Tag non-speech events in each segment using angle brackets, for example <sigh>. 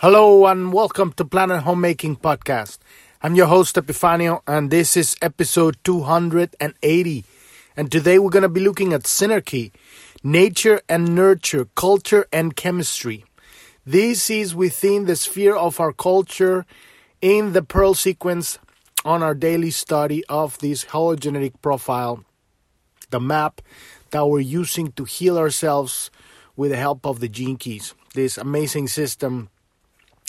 Hello and welcome to Planet Homemaking Podcast. I'm your host Epifanio and this is episode 280. And today we're going to be looking at synarchy, nature and nurture, culture and chemistry. This is within the sphere of our culture in the Pearl sequence on our daily study of this hologenetic profile, the map that we're using to heal ourselves with the help of the gene keys. This amazing system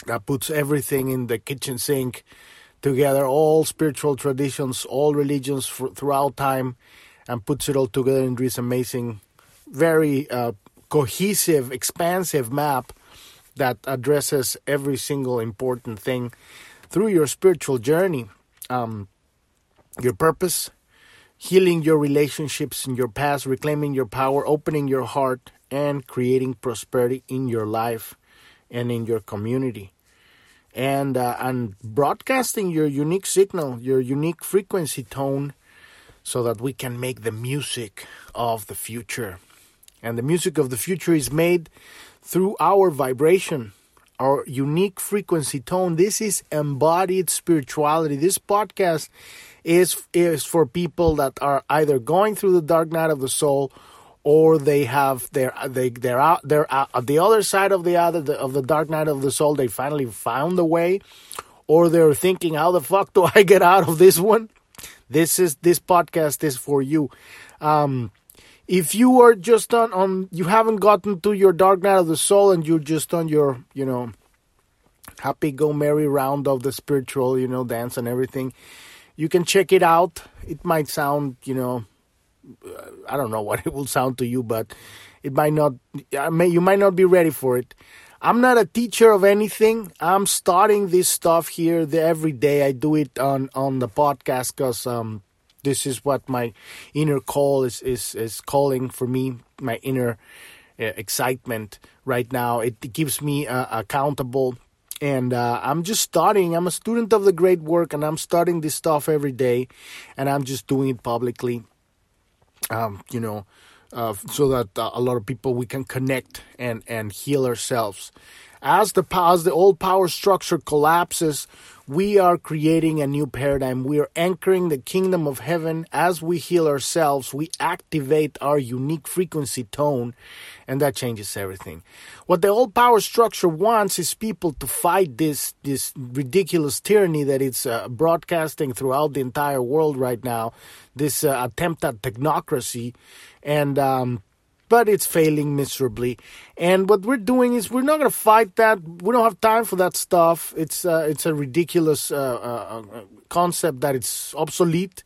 that puts everything in the kitchen sink together, all spiritual traditions, all religions for, throughout time, and puts it all together in this amazing, very uh, cohesive, expansive map that addresses every single important thing through your spiritual journey, um, your purpose, healing your relationships in your past, reclaiming your power, opening your heart, and creating prosperity in your life and in your community and uh, and broadcasting your unique signal, your unique frequency tone, so that we can make the music of the future. And the music of the future is made through our vibration, our unique frequency tone. This is embodied spirituality. This podcast is is for people that are either going through the dark night of the soul or they have their they they're out they're out, at the other side of the other of the dark night of the soul they finally found the way or they're thinking how the fuck do i get out of this one? This is this podcast is for you. Um if you are just on on you haven't gotten to your dark night of the soul and you're just on your you know happy go merry round of the spiritual you know dance and everything you can check it out. It might sound you know I don't know <laughs> what it will sound to you, but it might not. I may you might not be ready for it. I'm not a teacher of anything. I'm starting this stuff here the, every day. I do it on on the podcast because um, this is what my inner call is is is calling for me. My inner uh, excitement right now. It, it keeps me uh, accountable. And uh, I'm just starting. I'm a student of the great work, and I'm starting this stuff every day, and I'm just doing it publicly um, you know, uh, so that uh, a lot of people we can connect and and heal ourselves. As the the old power structure collapses, we are creating a new paradigm. We are anchoring the kingdom of heaven as we heal ourselves. We activate our unique frequency tone, and that changes everything. What the old power structure wants is people to fight this this ridiculous tyranny that it's uh, broadcasting throughout the entire world right now. This uh, attempt at technocracy, and um, but it's failing miserably. And what we're doing is we're not going to fight that. We don't have time for that stuff. It's uh, it's a ridiculous uh, uh, uh concept that it's obsolete.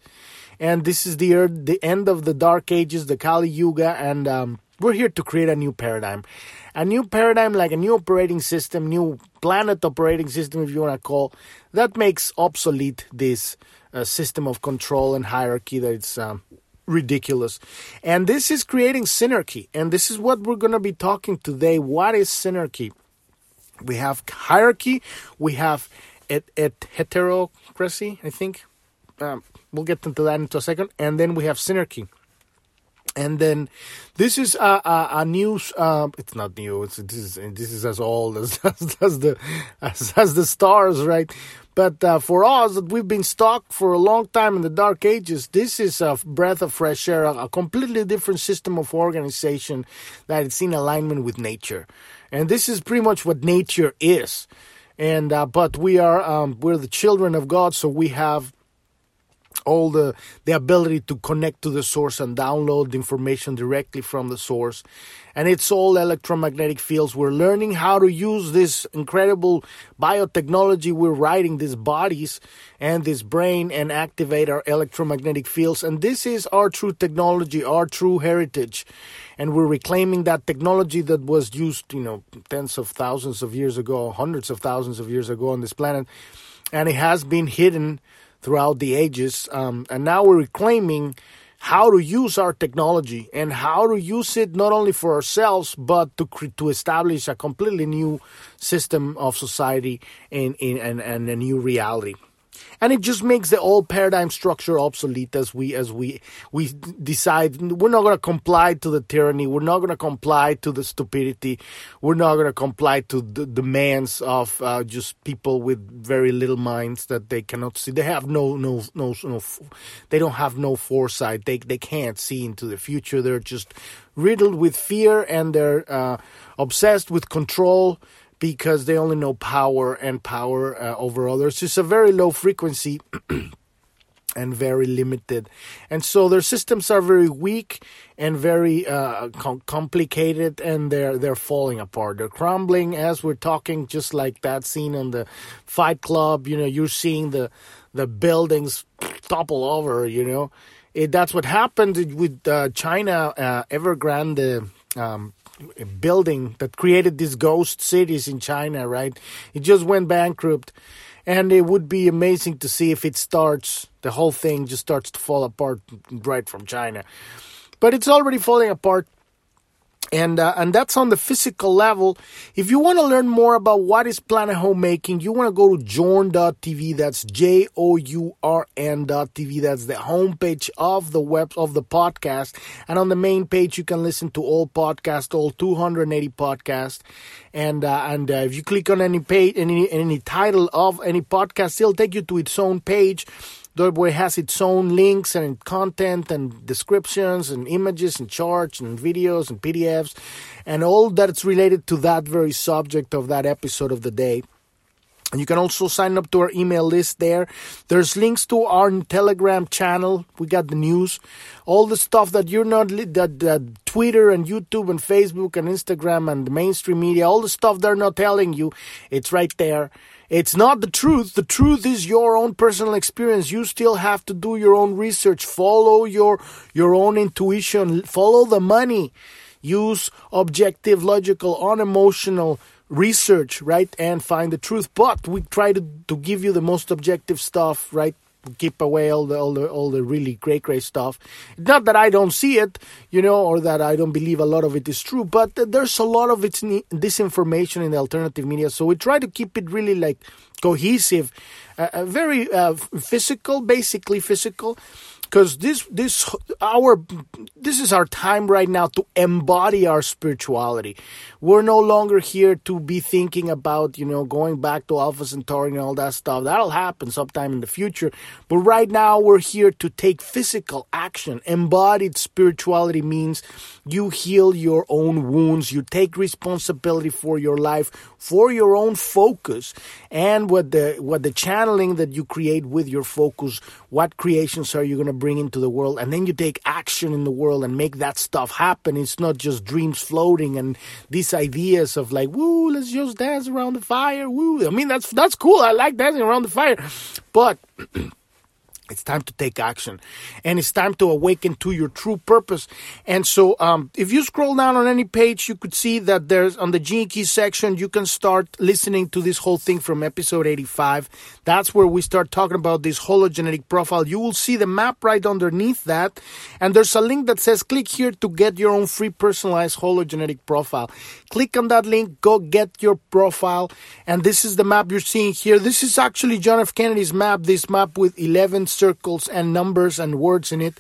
And this is the the end of the dark ages, the Kali Yuga, and um, we're here to create a new paradigm, a new paradigm like a new operating system, new planet operating system, if you want to call that makes obsolete this uh, system of control and hierarchy that it's. Um, ridiculous. And this is creating synarchy. And this is what we're going to be talking today. What is synarchy? We have hierarchy, we have et- et- heterocracy, I think. Um, we'll get into that into a second. And then we have synarchy. And then this is a, a, a new. Uh, it's not new. It's this is this is as old as <laughs> as, as the as, as the stars, right? But uh, for us, that we've been stuck for a long time in the dark ages, this is a breath of fresh air, a completely different system of organization that is in alignment with nature, and this is pretty much what nature is. And uh, but we are um, we're the children of God, so we have all the the ability to connect to the source and download the information directly from the source. And it's all electromagnetic fields. We're learning how to use this incredible biotechnology. We're writing these bodies and this brain and activate our electromagnetic fields. And this is our true technology our true heritage. And we're reclaiming that technology that was used you know tens of thousands of years ago hundreds of thousands of years ago on this planet. And it has been hidden throughout the ages. Um, and now we're reclaiming how to use our technology and how to use it not only for ourselves but to to establish a completely new system of society and, and, and a new reality. And it just makes the old paradigm structure obsolete as we as we we decide we're not going to comply to the tyranny we're not going to comply to the stupidity we're not going to comply to the demands of uh, just people with very little minds that they cannot see. They have no no no no they don't have no foresight. They they can't see into the future. They're just riddled with fear and they're uh, obsessed with control because they only know power and power uh, over others. It's a very low frequency. <clears throat> and very limited. And so their systems are very weak and very uh, com- complicated, and they're they're falling apart. They're crumbling as we're talking, just like that scene in the Fight Club. You know, you're seeing the the buildings <sniffs> topple over. You know, it, that's what happened with uh, China uh, Evergrande. Um, building that created these ghost cities in China, right? It just went bankrupt. And it would be amazing to see if it starts, the whole thing just starts to fall apart right from China. But it's already falling apart and uh, and that's on the physical level. If you want to learn more about what is Planet Homemaking, you want to go to journ.tv. That's J O U R N.tv. That's the homepage of the web of the podcast. And on the main page, you can listen to all podcasts, all 280 podcasts. And uh, and uh, if you click on any page, any any title of any podcast, it'll take you to its own page Dotboy has its own links and content and descriptions and images and charts and videos and PDFs and all that's related to that very subject of that episode of the day. And you can also sign up to our email list there. There's links to our Telegram channel. We got the news, all the stuff that you're not that, that Twitter and YouTube and Facebook and Instagram and the mainstream media, all the stuff they're not telling you, it's right there. It's not the truth. The truth is your own personal experience. You still have to do your own research. Follow your your own intuition. Follow the money. Use objective, logical, unemotional research, right? And find the truth. But we try to, to give you the most objective stuff, right? keep away all the all the all the really great great stuff. Not that I don't see it, you know, or that I don't believe a lot of it is true, but there's a lot of it's disinformation in the alternative media. So we try to keep it really like cohesive, uh, uh very uh, physical, basically physical because this this our this is our time right now to embody our spirituality. We're no longer here to be thinking about you know going back to Alpha Centauri and all that stuff. That'll happen sometime in the future. But right now we're here to take physical action. Embodied spirituality means you heal your own wounds. You take responsibility for your life, for your own focus, and what the what the channeling that you create with your focus. What creations are you going to bring into the world and then you take action in the world and make that stuff happen. It's not just dreams floating and these ideas of like woo let's just dance around the fire woo. I mean that's that's cool. I like dancing around the fire. But <clears throat> It's time to take action and it's time to awaken to your true purpose. And so, um, if you scroll down on any page, you could see that there's on the Gene Key section, you can start listening to this whole thing from episode 85. That's where we start talking about this hologenetic profile. You will see the map right underneath that. And there's a link that says click here to get your own free personalized hologenetic profile. Click on that link, go get your profile. And this is the map you're seeing here. This is actually John F. Kennedy's map, this map with 11 circles and numbers and words in it.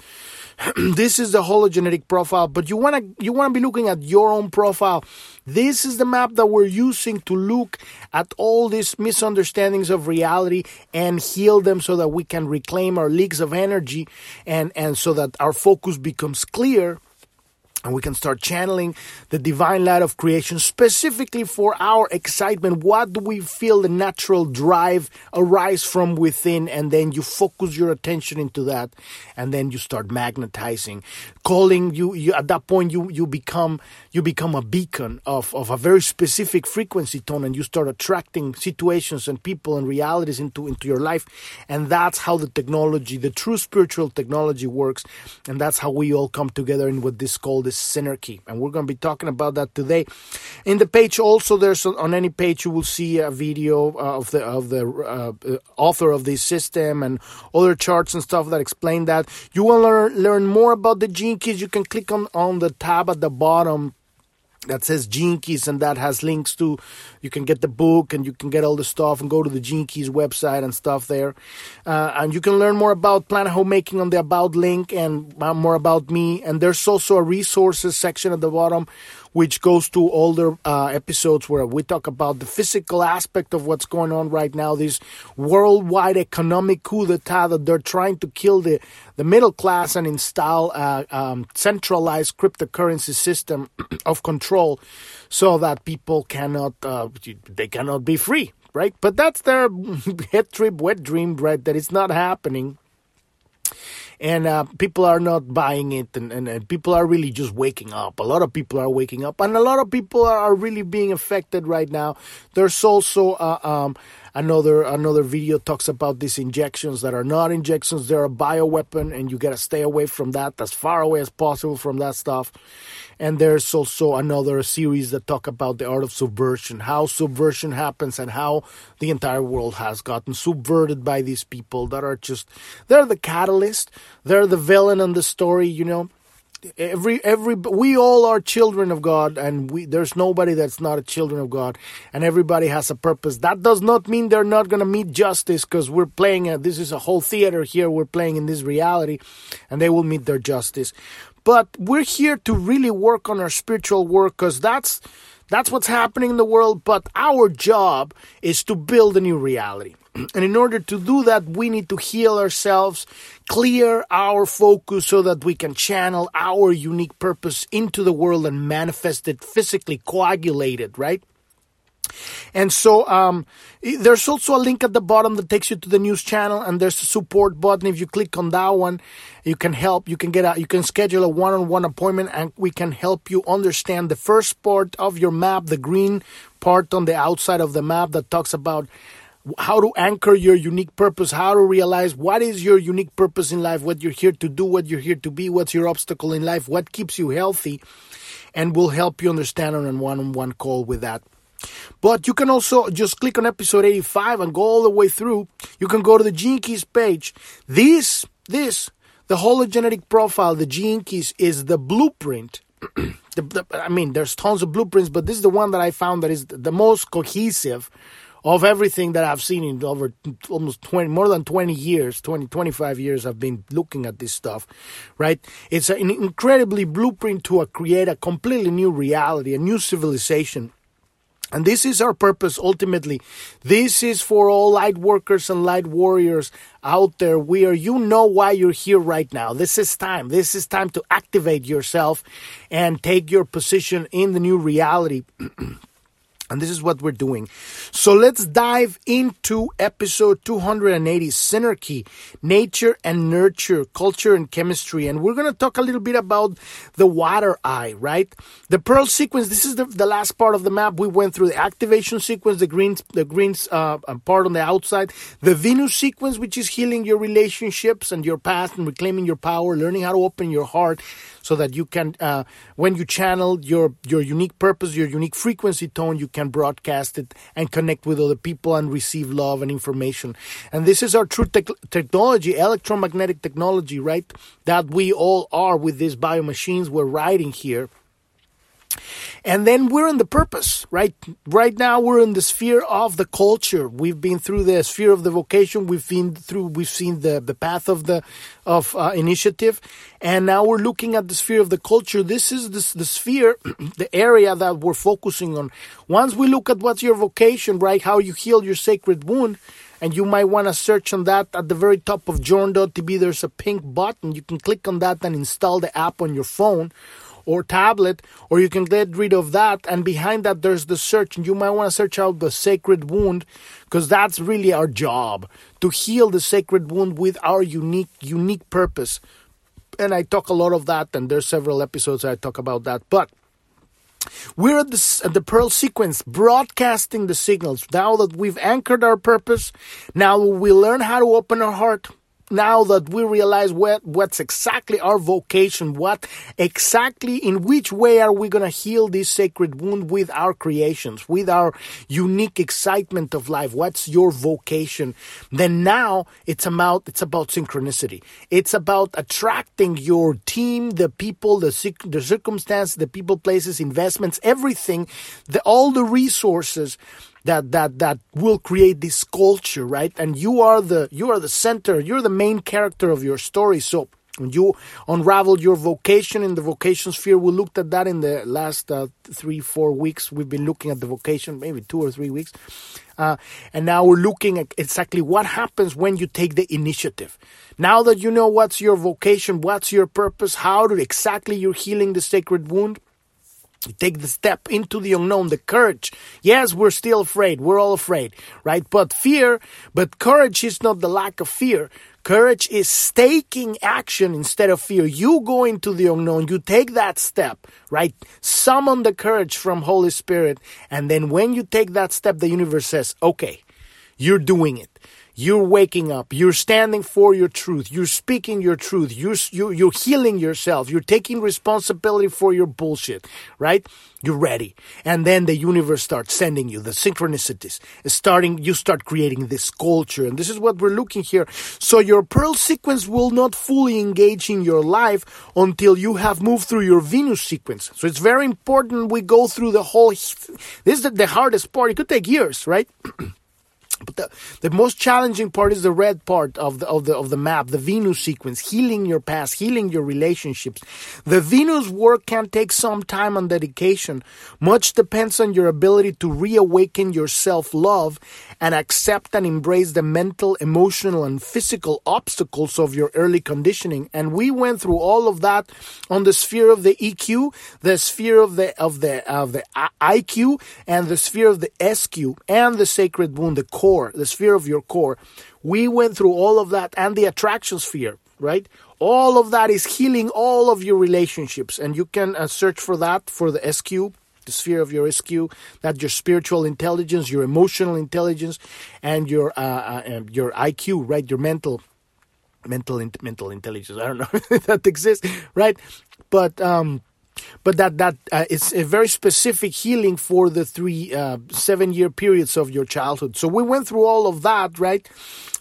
<clears throat> this is the hologenetic profile, but you want to you want to be looking at your own profile. This is the map that we're using to look at all these misunderstandings of reality and heal them so that we can reclaim our leaks of energy and and so that our focus becomes clear and we can start channeling the divine light of creation specifically for our excitement. What do we feel the natural drive arise from within? And then you focus your attention into that, and then you start magnetizing, calling you. you at that point, you you become you become a beacon of of a very specific frequency tone, and you start attracting situations and people and realities into into your life. And that's how the technology, the true spiritual technology, works, and that's how we all come together in what this called Synarchy. And we're going to be talking about that today. In the page also, there's on any page you will see a video uh, of the of the uh, uh, author of this system and other charts and stuff that explain that. You will learn learn more about the gene keys. You can click on on the tab at the bottom that says Gene Keys and that has links to you can get the book and you can get all the stuff and go to the Gene Keys website and stuff there. Uh, and you can learn more about Planet Homemaking on the About link and uh, more about me. And there's also a resources section at the bottom which goes to older uh, episodes where we talk about the physical aspect of what's going on right now, this worldwide economic coup d'etat that they're trying to kill the, the middle class and install a um, centralized cryptocurrency system <clears throat> of control so that people cannot, uh, they cannot be free, right? But that's their <laughs> head trip, wet dream, right? That it's not happening and uh, people are not buying it, and, and, and, people are really just waking up. A lot of people are waking up, and a lot of people are are really being affected right now. There's also uh, um, Another another video talks about these injections that are not injections; they're a bioweapon, and you gotta stay away from that as far away as possible from that stuff. And there's also another series that talk about the art of subversion, how subversion happens, and how the entire world has gotten subverted by these people that are just they're the catalyst, they're the villain in the story, you know every every we all are children of God and we there's nobody that's not a children of God and everybody has a purpose. That does not mean they're not going to meet justice cuz we're playing a, this is a whole theater here. We're playing in this reality and they will meet their justice. But we're here to really work on our spiritual work cuz that's that's what's happening in the world but our job is to build a new reality <clears throat> and in order to do that, we need to heal ourselves, clear our focus so that we can channel our unique purpose into the world and manifest it physically, coagulate it, right? And so um, there's also a link at the bottom that takes you to the news channel, and there's a support button. If you click on that one, you can help. You can get a, you can schedule a one-on-one appointment, and we can help you understand the first part of your map, the green part on the outside of the map that talks about how to anchor your unique purpose, how to realize what is your unique purpose in life, what you're here to do, what you're here to be, what's your obstacle in life, what keeps you healthy, and we'll help you understand on a one on one call with that. But you can also just click on episode 85 and go all the way through. You can go to the Gene Keys page. This, this, the hologenetic profile, the Gene Keys, is the blueprint. <clears throat> the, the, I mean, there's tons of blueprints, but this is the one that I found that is the most cohesive of everything that I've seen in over almost 20, more than 20 years, 20, 25 years I've been looking at this stuff, right? It's an incredibly blueprint to create a completely new reality, a new civilization. And this is our purpose ultimately. This is for all light workers and light warriors out there. We are, you know why you're here right now. This is time. This is time to activate yourself and take your position in the new reality. <clears throat> And this is what we're doing. So let's dive into episode 280 Synarchy, Nature and Nurture, Culture and Chemistry. And we're going to talk a little bit about the water eye, right? The Pearl sequence, this is the, the last part of the map. We went through the activation sequence, the greens, the greens uh, uh, part on the outside, the Venus sequence, which is healing your relationships and your past and reclaiming your power, learning how to open your heart so that you can, uh, when you channel your, your unique purpose, your unique frequency tone, you can broadcast it and connect with other people and receive love and information. And this is our true te- technology, electromagnetic technology, right? That we all are with these bio machines we're riding here. And then we're in the purpose, right? Right now we're in the sphere of the culture. We've been through the sphere of the vocation. We've been through, we've seen the, the path of the, of uh, initiative. And now we're looking at the sphere of the culture. This is this, the sphere, <clears throat> the area that we're focusing on. Once we look at what's your vocation, right? How you heal your sacred wound. And you might want to search on that at the very top of journ.tv. There's a pink button. You can click on that and install the app on your phone or tablet, or you can get rid of that. And behind that, there's the search. And you might want to search out the sacred wound because that's really our job to heal the sacred wound with our unique, unique purpose. And I talk a lot of that, and there's several episodes I talk about that. But we're at the, at the Pearl sequence, broadcasting the signals. Now that we've anchored our purpose, now we learn how to open our heart now that we realize what, what's exactly our vocation, what exactly in which way are we going to heal this sacred wound with our creations, with our unique excitement of life, what's your vocation, then now it's about, it's about synchronicity. It's about attracting your team, the people, the, the circumstance, the people, places, investments, everything, the, all the resources that that that will create this culture, right? And you are the you are the center, you're the main character of your story. So when you unravel your vocation in the vocation sphere, we looked at that in the last uh, three, four weeks. We've been looking at the vocation, maybe two or three weeks. Uh, and now we're looking at exactly what happens when you take the initiative. Now that you know what's your vocation, what's your purpose, how to exactly you're healing the sacred wound, take the step into the unknown, the courage. Yes, we're still afraid. We're all afraid, right? But fear, but courage is not the lack of fear. Courage is taking action instead of fear. You go into the unknown, you take that step, right? Summon the courage from Holy Spirit. And then when you take that step, the universe says, okay, you're doing it. You're waking up. You're standing for your truth. You're speaking your truth. You're, you're, you're healing yourself. You're taking responsibility for your bullshit, right? You're ready. And then the universe starts sending you the synchronicities. Starting, you start creating this culture. And this is what we're looking here. So your pearl sequence will not fully engage in your life until you have moved through your Venus sequence. So it's very important we go through the whole, this is the hardest part. It could take years, right? <clears throat> But the, the most challenging part is the red part of the, of the of the map, the Venus sequence, healing your past, healing your relationships. The Venus work can take some time and dedication. Much depends on your ability to reawaken your self-love and accept and embrace the mental, emotional, and physical obstacles of your early conditioning. And we went through all of that on the sphere of the EQ, the sphere of the of the of the IQ, and the sphere of the SQ, and the sacred wound, the core, the sphere of your core. We went through all of that and the attraction sphere, right? All of that is healing all of your relationships. And you can uh, search for that for the SQ, the sphere of your SQ, that your spiritual intelligence, your emotional intelligence, and your uh, uh, your IQ, right? Your mental mental mental intelligence. I don't know <laughs> if that exists, right? But um, but that that uh, it's a very specific healing for the three uh, seven year periods of your childhood. So we went through all of that right?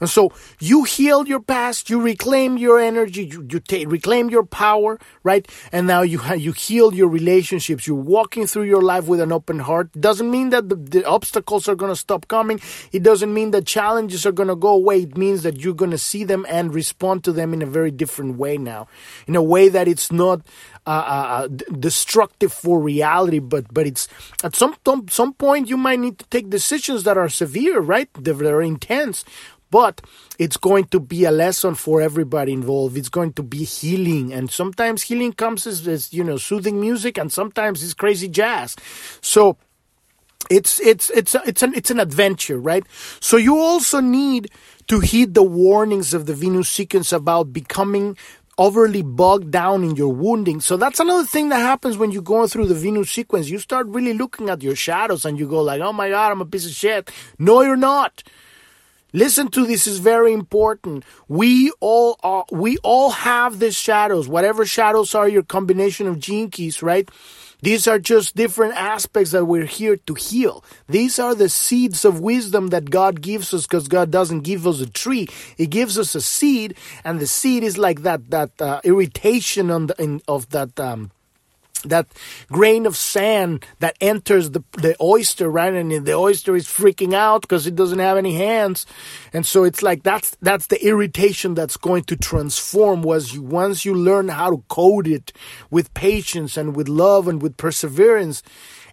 And so you heal your past you reclaim your energy you, you take reclaim your power right? And now you you heal your relationships. You're walking through your life with an open heart. Doesn't mean that the, the obstacles are going to stop coming. It doesn't mean that challenges are going to go away. It means that you're going to see them and respond to them in a very different way now. In a way that it's not uh, uh destructive for reality, but but it's at some some point you might need to take decisions that are severe, right? They're, intense, but it's going to be a lesson for everybody involved. It's going to be healing, and sometimes healing comes as, as you know soothing music, and sometimes it's crazy jazz. So it's it's it's it's an it's an adventure, right? So you also need to heed the warnings of the Venus sequence about becoming overly bogged down in your wounding. So that's another thing that happens when you're going through the Venus sequence. You start really looking at your shadows and you go like, "Oh my god, I'm a piece of shit." No, you're not. Listen to this is very important. We all are, we all have these shadows. Whatever shadows are your combination of gene keys, right? These are just different aspects that we're here to heal. These are the seeds of wisdom that God gives us because God doesn't give us a tree. He gives us a seed and the seed is like that, that uh, irritation on the, in, of that, um, that grain of sand that enters the, the oyster, right? And the oyster is freaking out because it doesn't have any hands. And so it's like that's, that's the irritation that's going to transform was you, once you learn how to code it with patience and with love and with perseverance.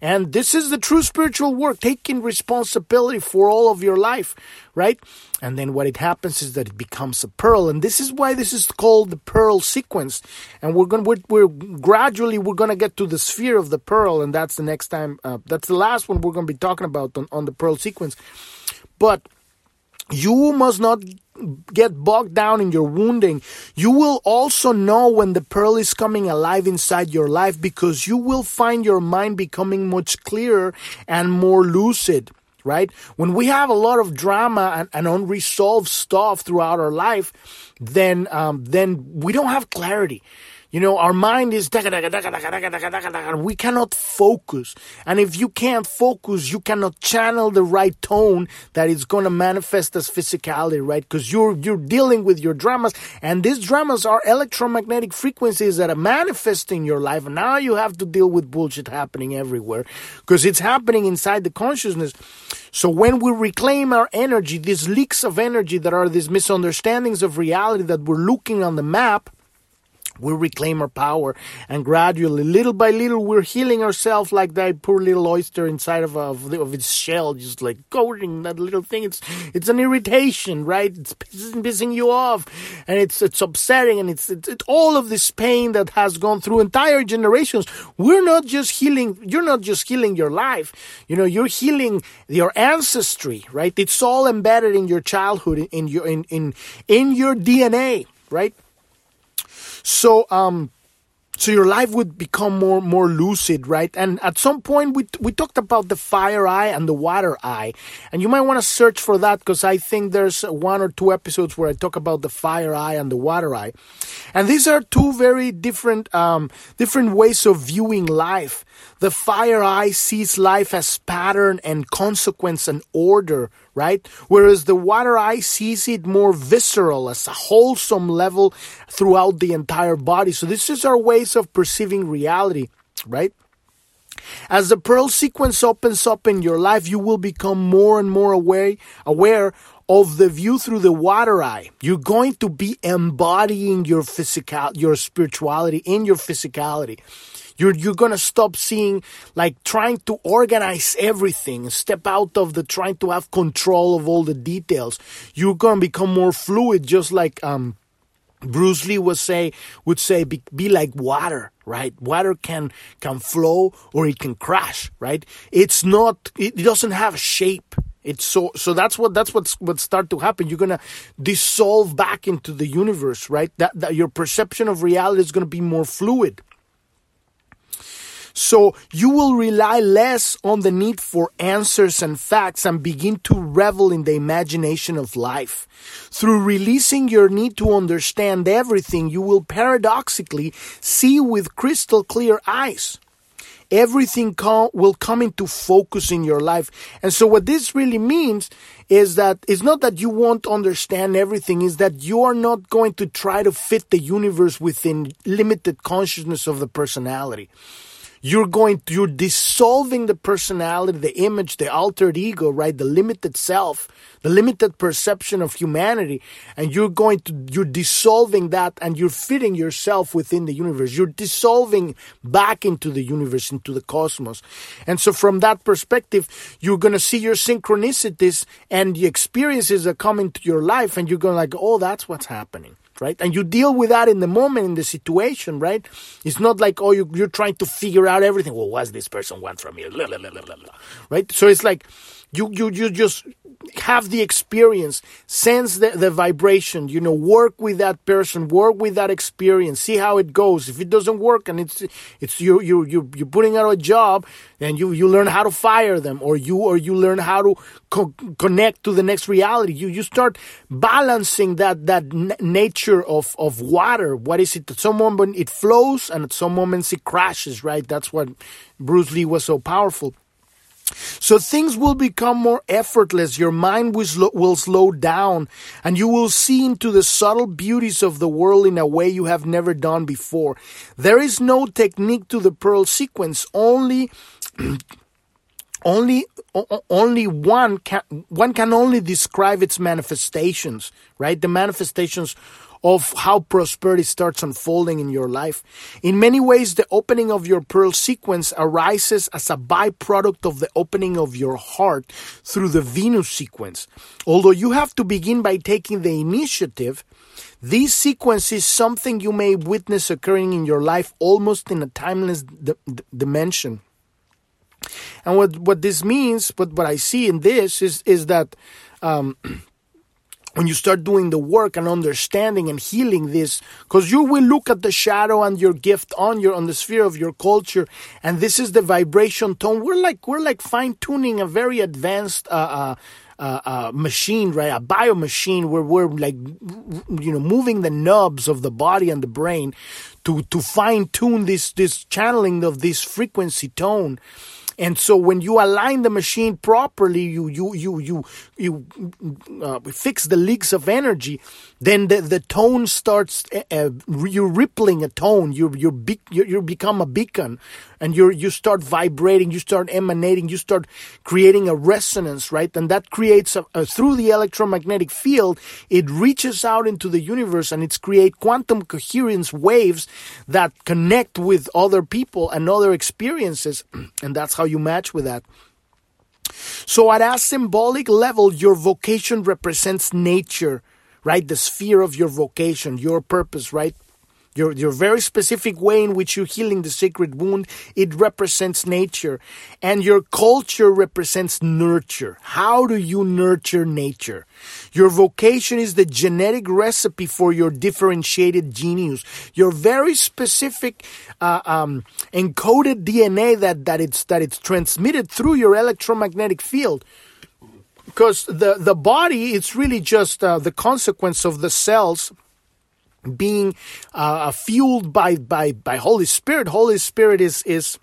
And this is the true spiritual work, taking responsibility for all of your life, right? And then what it happens is that it becomes a pearl. And this is why this is called the pearl sequence. And we're going, we're, we're gradually, we're going to get to the sphere of the pearl. And that's the next time, uh, that's the last one we're going to be talking about on, on the pearl sequence. But you must not get bogged down in your wounding. You will also know when the pearl is coming alive inside your life because you will find your mind becoming much clearer and more lucid right? When we have a lot of drama and, and unresolved stuff throughout our life, then um, then we don't have clarity. You know, our mind is we cannot focus. And if you can't focus, you cannot channel the right tone that is going to manifest as physicality, right? Because you're you're dealing with your dramas, and these dramas are electromagnetic frequencies that are manifesting your life. And now you have to deal with bullshit happening everywhere because it's happening inside the consciousness. So when we reclaim our energy, these leaks of energy that are these misunderstandings of reality that we're looking on the map, we reclaim our power and gradually little by little we're healing ourselves like that poor little oyster inside of, of, of its shell just like coating that little thing. It's it's an irritation right? It's pissing, pissing you off and it's it's upsetting and it's, it's, it's all of this pain that has gone through entire generations. We're not just healing you're not just healing your life. You know you're healing your ancestry right? It's all embedded in your childhood in your in in, in your dna right so, um, so your life would become more more lucid right? And at some point we we talked about the fire eye and the water eye and you might want to search for that because i think there's one or two episodes where i talk about the fire eye and the water eye. And these are two very different um, different ways of viewing life. The fire eye sees life as pattern and consequence and order right? Whereas the water eye sees it more visceral as a wholesome level throughout the entire body. So this is our ways of perceiving reality, right? As the pearl sequence opens up in your life, you will become more and more aware, aware of the view through the water eye. You're going to be embodying your physical, your spirituality in your physicality. You're, you're to stop seeing like trying to organize everything, step out of the trying to have control of all the details. You're to become more fluid, just like, um, Bruce Lee would say would say be, be, like water, right? Water can can flow or it can crash, right? It's not it doesn't have shape. It's so so that's what that's what's what start to happen. You're gonna dissolve back into the universe, right? That that your perception of reality is gonna be more fluid. So you will rely less on the need for answers and facts and begin to revel in the imagination of life. Through releasing your need to understand everything, you will paradoxically see with crystal clear eyes. Everything com- will come into focus in your life. And so what this really means is that it's not that you won't understand everything, is that you are not going to try to fit the universe within limited consciousness of the personality you're going to, you're dissolving the personality, the image, the altered ego, right? The limited self, the limited perception of humanity. And you're going to, you're dissolving that and you're fitting yourself within the universe. You're dissolving back into the universe, into the cosmos. And so from that perspective, you're going to see your synchronicities and the experiences that come into your life and you're going to like, oh, that's what's happening right? And you deal with that in the moment, in the situation, right? It's not like, oh, you, are trying to figure out everything. Well, what's this person want from you? right? So it's like you, you, you just have the experience, sense the, the vibration, you know, work with that person, work with that experience, see how it goes. If it doesn't work and it's, it's you, you, you, you're putting out a job and you, you learn how to fire them or you, or you learn how to co- connect to the next reality. You, you start balancing that, that n- nature of, of water. What is it? At some moment it flows and at some moments it crashes, right? That's what Bruce Lee was so powerful. So things will become more effortless. Your mind will slow, will slow down and you will see into the subtle beauties of the world in a way you have never done before. There is no technique to the pearl sequence. Only <clears throat> only only one can one can only describe its manifestations, right? The manifestations of how prosperity starts unfolding in your life. In many ways, the opening of your pearl sequence arises as a byproduct of the opening of your heart through the Venus sequence. Although you have to begin by taking the initiative, this sequence is something you may witness occurring in your life almost in a timeless d- d- dimension. And what, what this means, what, what I see in this is, is that um, when you start doing the work and understanding and healing this because you will look at the shadow and your gift on your on the sphere of your culture and this is the vibration tone we're like we're like fine tuning a very advanced uh, uh, uh, uh, machine, right? A bio machine where we're like, you know, moving the knobs of the body and the brain to to fine tune this this channeling of this frequency tone and so when you align the machine properly, you you you you you uh, fix the leaks of energy, then the, the tone starts. Uh, uh you're rippling a tone. You you you you become a beacon, and you you start vibrating. You start emanating. You start creating a resonance, right? And that creates a, a, through the electromagnetic field. It reaches out into the universe, and it's create quantum coherence waves that connect with other people and other experiences, <clears throat> and that's how you match with that. So at a symbolic level, your vocation represents nature, right? The sphere of your vocation, your purpose, right? Your, your very specific way in which you're healing the sacred wound, it represents nature. And your culture represents nurture. How do you nurture nature? Your vocation is the genetic recipe for your differentiated genius. Your very specific uh, um, encoded DNA that, that, it's, that it's transmitted through your electromagnetic field because the the body it's really just uh, the consequence of the cells being uh, fueled by, by, by Holy Spirit. Holy Spirit is, is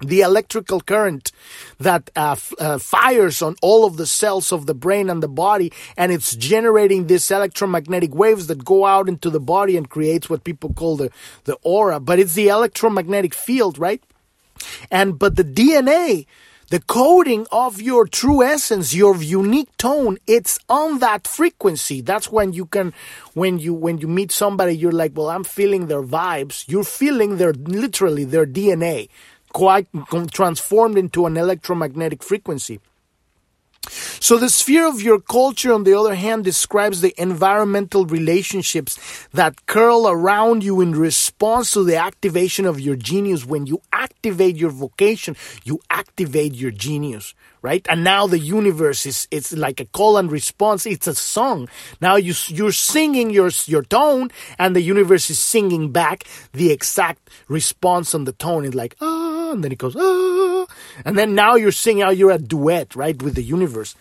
the electrical current that uh, f- uh, fires on all of the cells of the brain and the body and it's generating these electromagnetic waves that go out into the body and creates what people call the, the aura but it's the electromagnetic field right and but the dna the coding of your true essence your unique tone it's on that frequency. That's when you can when you when you meet somebody you're like well i'm feeling their vibes. You're feeling their literally their dna quite transformed into an electromagnetic frequency so the sphere of your culture, on the other hand, describes the environmental relationships that curl around you in response to the activation of your genius. When you activate your vocation, you activate your genius, right? And now the universe is, it's like a call and response. It's a song. Now you, you're singing your, your tone and the universe is singing back the exact response on the tone. It's like, ah, and then it goes, ah, and then now you're singing out, you're a duet, right, with the universe.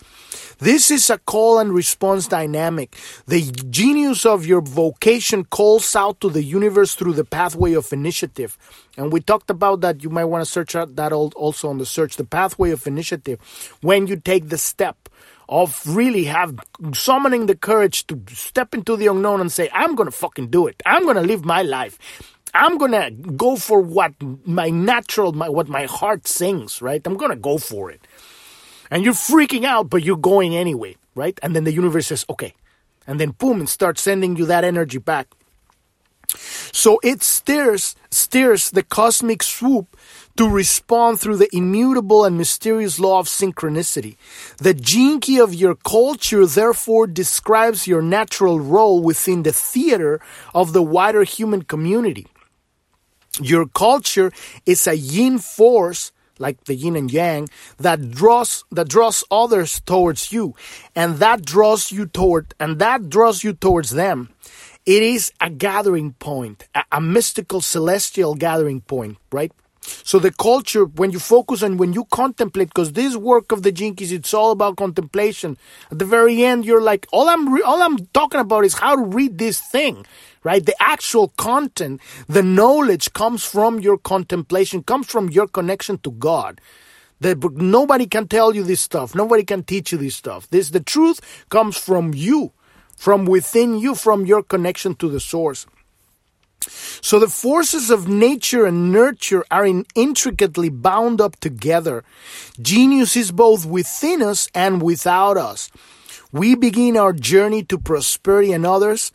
This is a call and response dynamic. The genius of your vocation calls out to the universe through the pathway of initiative. And we talked about that. You might want to search out that also on the search, the pathway of initiative. When you take the step of really have summoning the courage to step into the unknown and say, I'm going to fucking do it. I'm going to live my life. I'm gonna go for what my natural, my, what my heart sings, right? I'm gonna go for it and you're freaking out, but you're going anyway, right? And then the universe says, okay. And then boom, and starts sending you that energy back. So it steers, steers the cosmic swoop to respond through the immutable and mysterious law of synchronicity. The key of your culture therefore describes your natural role within the theater of the wider human community. Your culture is a yin force like the yin and yang, that draws that draws others towards you, and that draws you toward and that draws you towards them. It is a gathering point, a, a mystical celestial gathering point, right? So the culture, when you focus on, when you contemplate, because this work of the Keys, it's all about contemplation. At the very end, you're like, all I'm, re- all I'm talking about is how to read this thing right? The actual content, the knowledge comes from your contemplation, comes from your connection to God. That nobody can tell you this stuff. Nobody can teach you this stuff. This the truth comes from you, from within you, from your connection to the source. So the forces of nature and nurture are in intricately bound up together. Genius is both within us and without us. We begin our journey to prosperity and others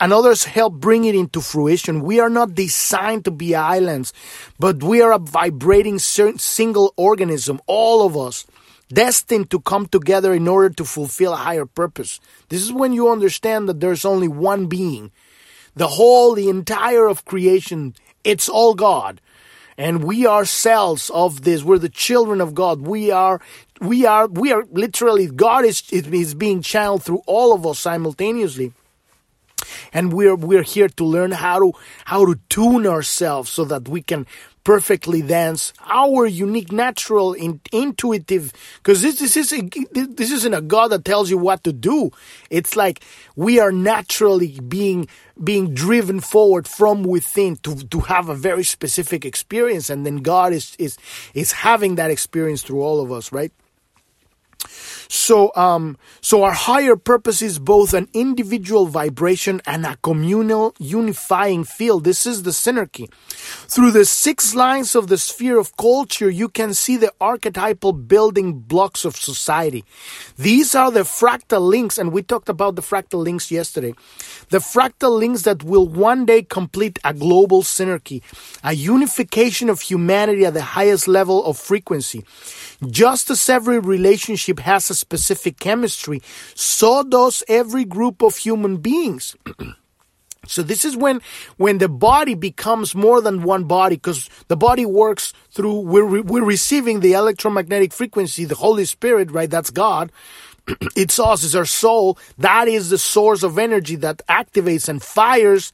and others help bring it into fruition. We are not designed to be islands, but we are a vibrating single organism, all of us, destined to come together in order to fulfill a higher purpose. This is when you understand that there's only one being. The whole, the entire of creation, it's all God. and we are cells of this. We're the children of God. We are, we are, we are literally, God is, is being channeled through all of us simultaneously and we're we're here to learn how to how to tune ourselves so that we can perfectly dance our unique natural in, intuitive because this, this is a, this isn't a god that tells you what to do. It's like we are naturally being being driven forward from within to to have a very specific experience and then god is is is having that experience through all of us right so, um, so our higher purpose is both an individual vibration and a communal unifying field. This is the synarchy. Through the six lines of the sphere of culture, you can see the archetypal building blocks of society. These are the fractal links, and we talked about the fractal links yesterday. The fractal links that will one day complete a global synarchy, a unification of humanity at the highest level of frequency. Just as every relationship has a specific chemistry, so does every group of human beings. <clears throat> So this is when when the body becomes more than one body because the body works through we're we're receiving the electromagnetic frequency, the Holy Spirit, right? That's God. <clears throat> it's us, it's our soul. That is the source of energy that activates and fires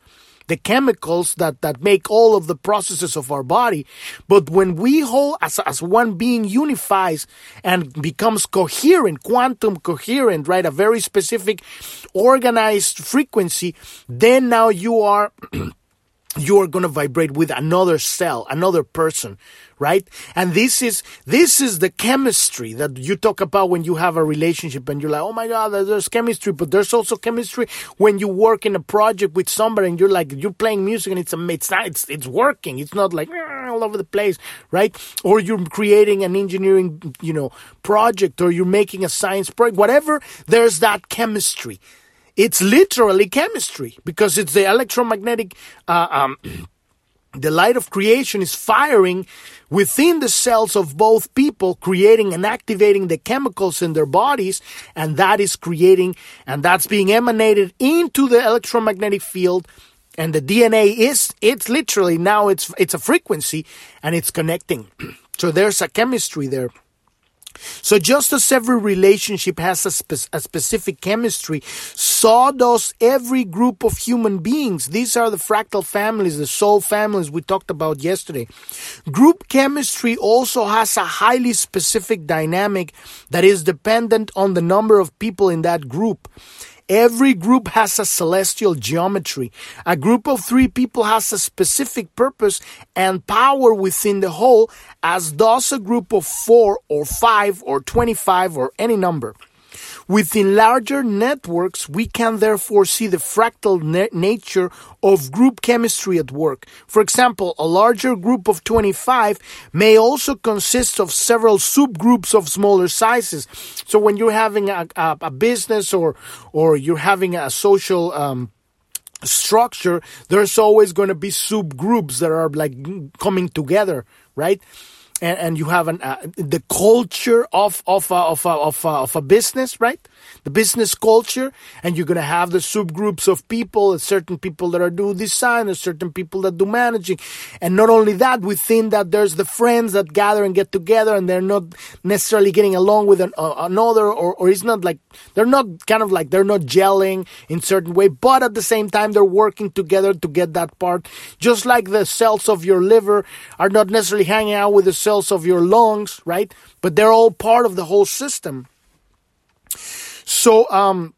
the chemicals that, that make all of the processes of our body. But when we whole, as, as one being unifies and becomes coherent, quantum coherent, right? A very specific organized frequency, then now you are <clears throat> you are going to vibrate with another cell, another person, right? And this is, this is the chemistry that you talk about when you have a relationship and you're like, oh my God, there's chemistry, but there's also chemistry when you work in a project with somebody and you're like, you're playing music and it's, it's not, it's, it's working. It's not like ah, all over the place, right? Or you're creating an engineering, you know, project or you're making a science project, whatever. There's that chemistry. It's literally chemistry because it's the electromagnetic, uh, um, <clears throat> the light of creation is firing within the cells of both people, creating and activating the chemicals in their bodies, and that is creating, and that's being emanated into the electromagnetic field. And the DNA is, it's literally now it's, it's a frequency and it's connecting. <clears throat> so there's a chemistry there. So just as every relationship has a, spe- a, specific chemistry, so does every group of human beings. These are the fractal families, the soul families we talked about yesterday. Group chemistry also has a highly specific dynamic that is dependent on the number of people in that group. Every group has a celestial geometry. A group of three people has a specific purpose and power within the whole, as does a group of four or five or 25 or any number. Within larger networks, we can therefore see the fractal na- nature of group chemistry at work. For example, a larger group of 25 may also consist of several subgroups of smaller sizes. So when you're having a, a, a business or, or you're having a social, um, structure, there's always going to be subgroups that are like coming together, right? And, and you have an, uh, the culture of of a, of, a, of, a, of a business, right? The business culture, and you're gonna have the subgroups of people, certain people that are do design, certain people that do managing, and not only that, within that there's the friends that gather and get together, and they're not necessarily getting along with an, uh, another, or or it's not like they're not kind of like they're not gelling in certain way, but at the same time they're working together to get that part. Just like the cells of your liver are not necessarily hanging out with the cells of your lungs, right? But they're all part of the whole system. So, um,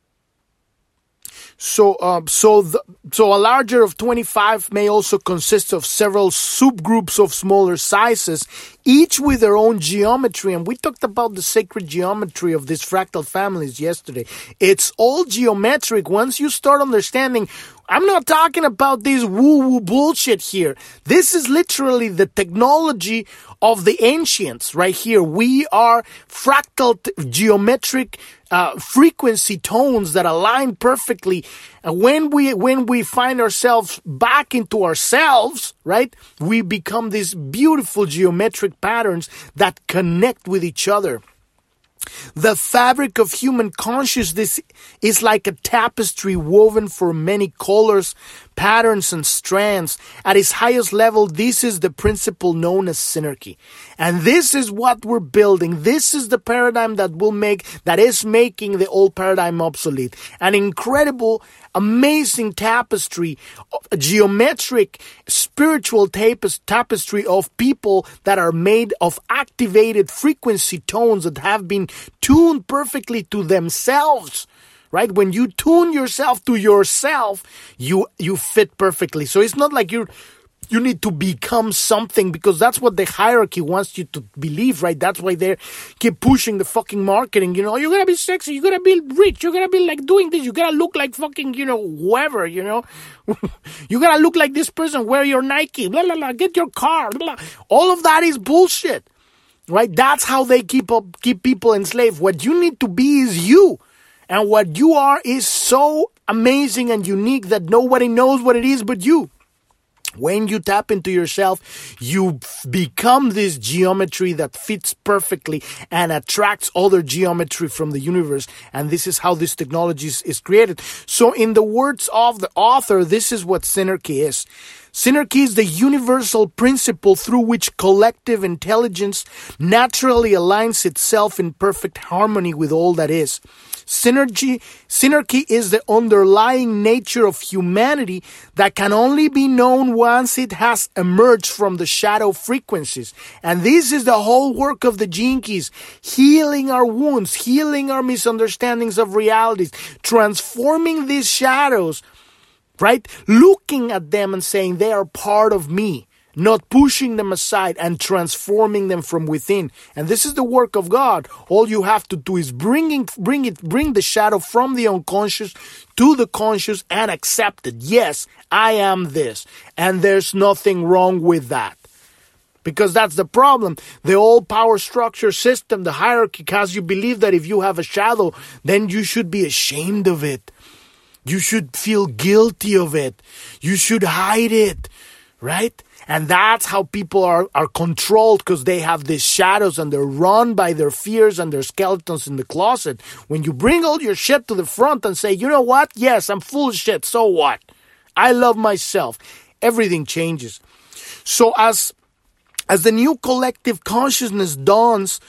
so, um, so, the, so a larger of 25 may also consist of several subgroups of smaller sizes, each with their own geometry. And we talked about the sacred geometry of these fractal families yesterday. It's all geometric. Once you start understanding I'm not talking about this woo woo bullshit here. This is literally the technology of the ancients right here. We are fractal t- geometric uh, frequency tones that align perfectly. And when we when we find ourselves back into ourselves, right, we become these beautiful geometric patterns that connect with each other. The fabric of human consciousness is like a tapestry woven for many colors, patterns and strands. At its highest level, this is the principle known as synarchy. And this is what we're building. This is the paradigm that will make, that is making the old paradigm obsolete. An incredible, amazing tapestry, a geometric, spiritual tapestry of people that are made of activated frequency tones that have been tuned perfectly to themselves right? When you tune yourself to yourself, you you fit perfectly. So it's not like you're you need to become something because that's what the hierarchy wants you to believe, right? That's why they keep pushing the fucking marketing. You know, oh, you're gonna be sexy, you're gonna be rich, you're gonna be like doing this, you gotta look like fucking, you know, whoever, you know, <laughs> you gotta look like this person, wear your Nike, blah blah blah, get your car, blah. All of that is bullshit, right? That's how they keep up, keep people enslaved. What you need to be is you. And what you are is so amazing and unique that nobody knows what it is but you. When you tap into yourself, you become this geometry that fits perfectly and attracts other geometry from the universe. And this is how this technology is, created. So in the words of the author, this is what synarchy is. Synarchy is the universal principle through which collective intelligence naturally aligns itself in perfect harmony with all that is. Synergy, synarchy is the underlying nature of humanity that can only be known once it has emerged from the shadow frequencies. And this is the whole work of the Gene Keys, healing our wounds, healing our misunderstandings of realities, transforming these shadows right? Looking at them and saying they are part of me, not pushing them aside and transforming them from within. And this is the work of God. All you have to do is bringing, bring it, bring the shadow from the unconscious to the conscious and accept it. Yes, I am this. And there's nothing wrong with that. Because that's the problem. The old power structure system, the hierarchy has you believe that if you have a shadow, then you should be ashamed of it you should feel guilty of it. You should hide it, right? And that's how people are, are controlled because they have these shadows and they're run by their fears and their skeletons in the closet. When you bring all your shit to the front and say, you know what? Yes, I'm full of shit. So what? I love myself. Everything changes. So as, as the new collective consciousness dawns,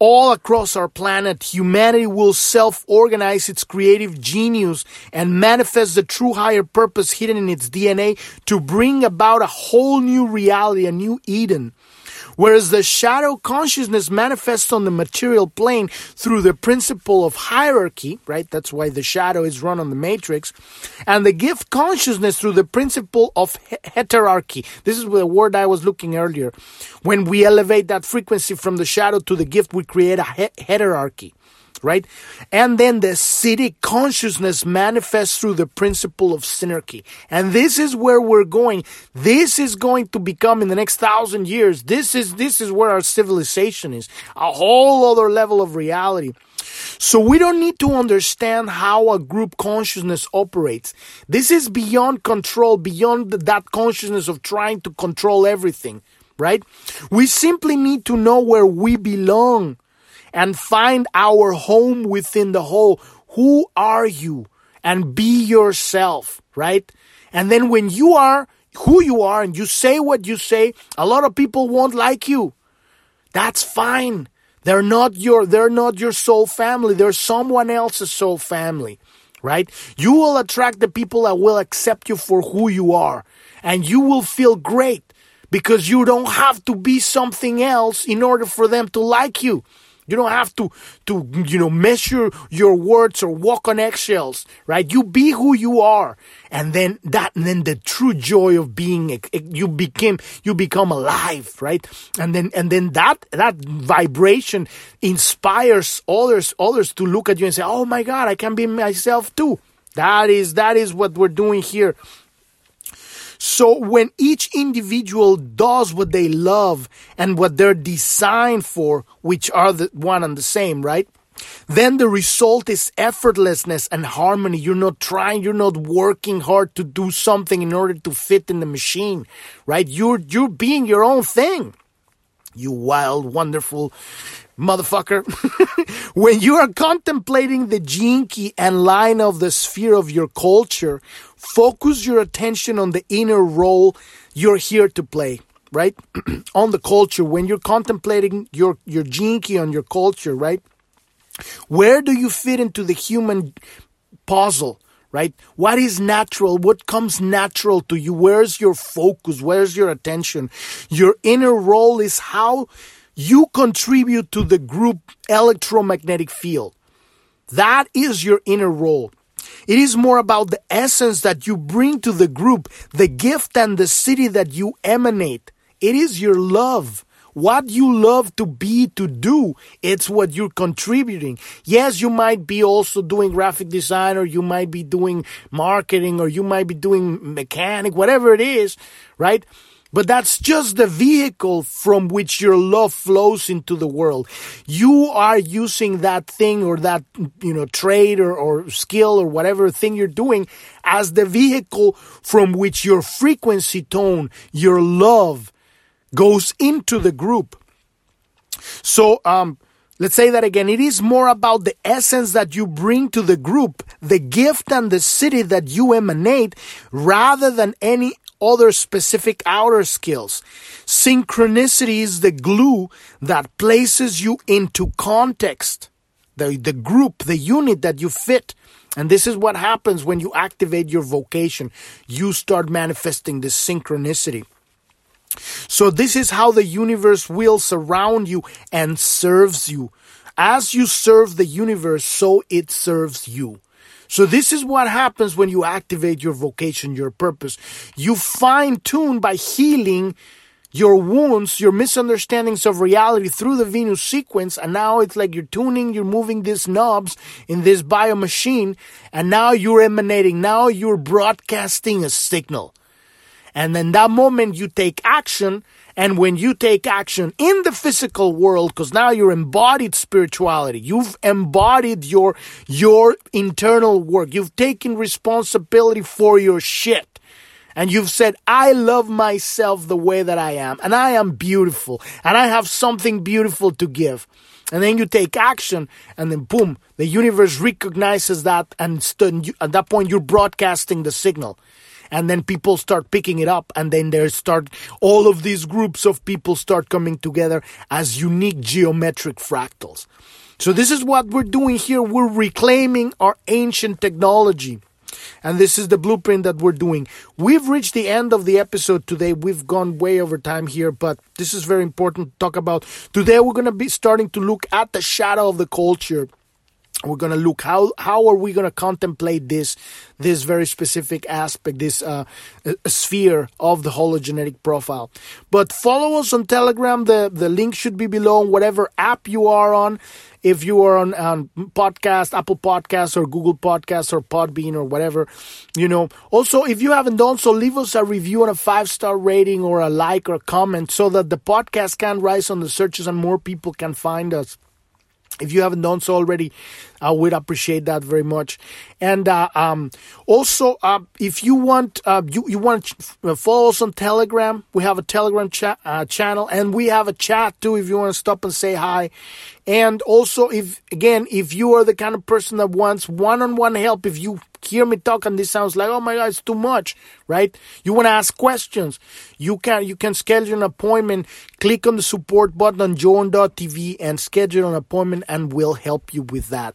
all across our planet, humanity will self organize its creative genius and manifest the true higher purpose hidden in its DNA to bring about a whole new reality, a new Eden. Whereas the shadow consciousness manifests on the material plane through the principle of hierarchy, right? That's why the shadow is run on the matrix. And the gift consciousness through the principle of heterarchy. This is the word I was looking earlier. When we elevate that frequency from the shadow to the gift, we create a heterarchy right? And then the Siddhic consciousness manifests through the principle of synergy. And this is where we're going. This is going to become in the next thousand years. This is, this is where our civilization is. A whole other level of reality. So we don't need to understand how a group consciousness operates. This is beyond control, beyond that consciousness of trying to control everything, right? We simply need to know where we belong and find our home within the whole. Who are you? And be yourself, right? And then when you are who you are and you say what you say, a lot of people won't like you. That's fine. They're not your they're not your soul family. They're someone else's soul family, right? You will attract the people that will accept you for who you are and you will feel great because you don't have to be something else in order for them to like you. You don't have to, to, you know, measure your words or walk on eggshells, right? You be who you are. And then that, and then the true joy of being, eh, eh, you became, you become alive, right? And then, and then that, that vibration inspires others, others to look at you and say, Oh my God, I can be myself too. That is, that is what we're doing here so when each individual does what they love and what they're designed for, which are the one and the same, right? Then the result is effortlessness and harmony. You're not trying, you're not working hard to do something in order to fit in the machine, right? You're, you're being your own thing. You wild, wonderful motherfucker. <laughs> when you are contemplating the key and line of the sphere of your culture, focus your attention on the inner role you're here to play right? <clears throat> On the culture. When you're contemplating your your key on your culture right? Where do you fit into the human puzzle right? What is natural? What comes natural to you? Where's your focus? Where's your attention? Your inner role is how you contribute to the group electromagnetic field that is your inner role it is more about the essence that you bring to the group, the gift and the Siddhi that you emanate. It is your love. What you love to be, to do, it's what you're contributing. Yes, you might be also doing graphic design or you might be doing marketing or you might be doing mechanic, whatever it is, right? But that's just the vehicle from which your love flows into the world. You are using that thing or that, you know, trade or, or skill or whatever thing you're doing as the vehicle from which your frequency tone, your love goes into the group. So, um, Let's say that again. It is more about the essence that you bring to the group, the gift and the Siddhi that you emanate, rather than any other specific outer skills. Synchronicity is the glue that places you into context, the, the group, the unit that you fit. And this is what happens when you activate your vocation. You start manifesting this synchronicity. So, this is how the universe will surround you and serves you. As you serve the universe, so it serves you. So this is what happens when you activate your vocation, your purpose. You fine tune by healing your wounds, your misunderstandings of reality through the Venus sequence. And now it's like you're tuning, you're moving these knobs in this bio machine. And now you're emanating. Now you're broadcasting a signal. And then that moment you take action and when you take action in the physical world, because now you're embodied spirituality, you've embodied your, your internal work. You've taken responsibility for your shit. And you've said, I love myself the way that I am. And I am beautiful. And I have something beautiful to give. And then you take action, and then boom, the universe recognizes that, and at that point, you're broadcasting the signal and then people start picking it up and then there start all of these groups of people start coming together as unique geometric fractals so this is what we're doing here we're reclaiming our ancient technology and this is the blueprint that we're doing. We've reached the end of the episode today. We've gone way over time here, but this is very important to talk about. Today, we're going to be starting to look at the shadow of the culture we're going to look how how are we going to contemplate this this very specific aspect this uh, sphere of the hologenetic profile. But follow us on telegram. The the link should be below whatever app you are on. If you are on, on podcast apple podcasts or google podcasts or podbean or whatever you know. Also if you haven't done so leave us a review and a five star rating or a like or comment so that the podcast can rise on the searches and more people can find us. If you haven't done so already, I would appreciate that very much. And uh, um, also, uh, if you want, uh, you you want to follow us on Telegram. We have a Telegram chat uh, channel, and we have a chat too. If you want to stop and say hi, and also if again, if you are the kind of person that wants one-on-one help, if you hear me talk and this sounds like, oh my God, it's too much, right? You want to ask questions. You can, you can schedule an appointment. Click on the support button on journ.tv and schedule an appointment and we'll help you with that.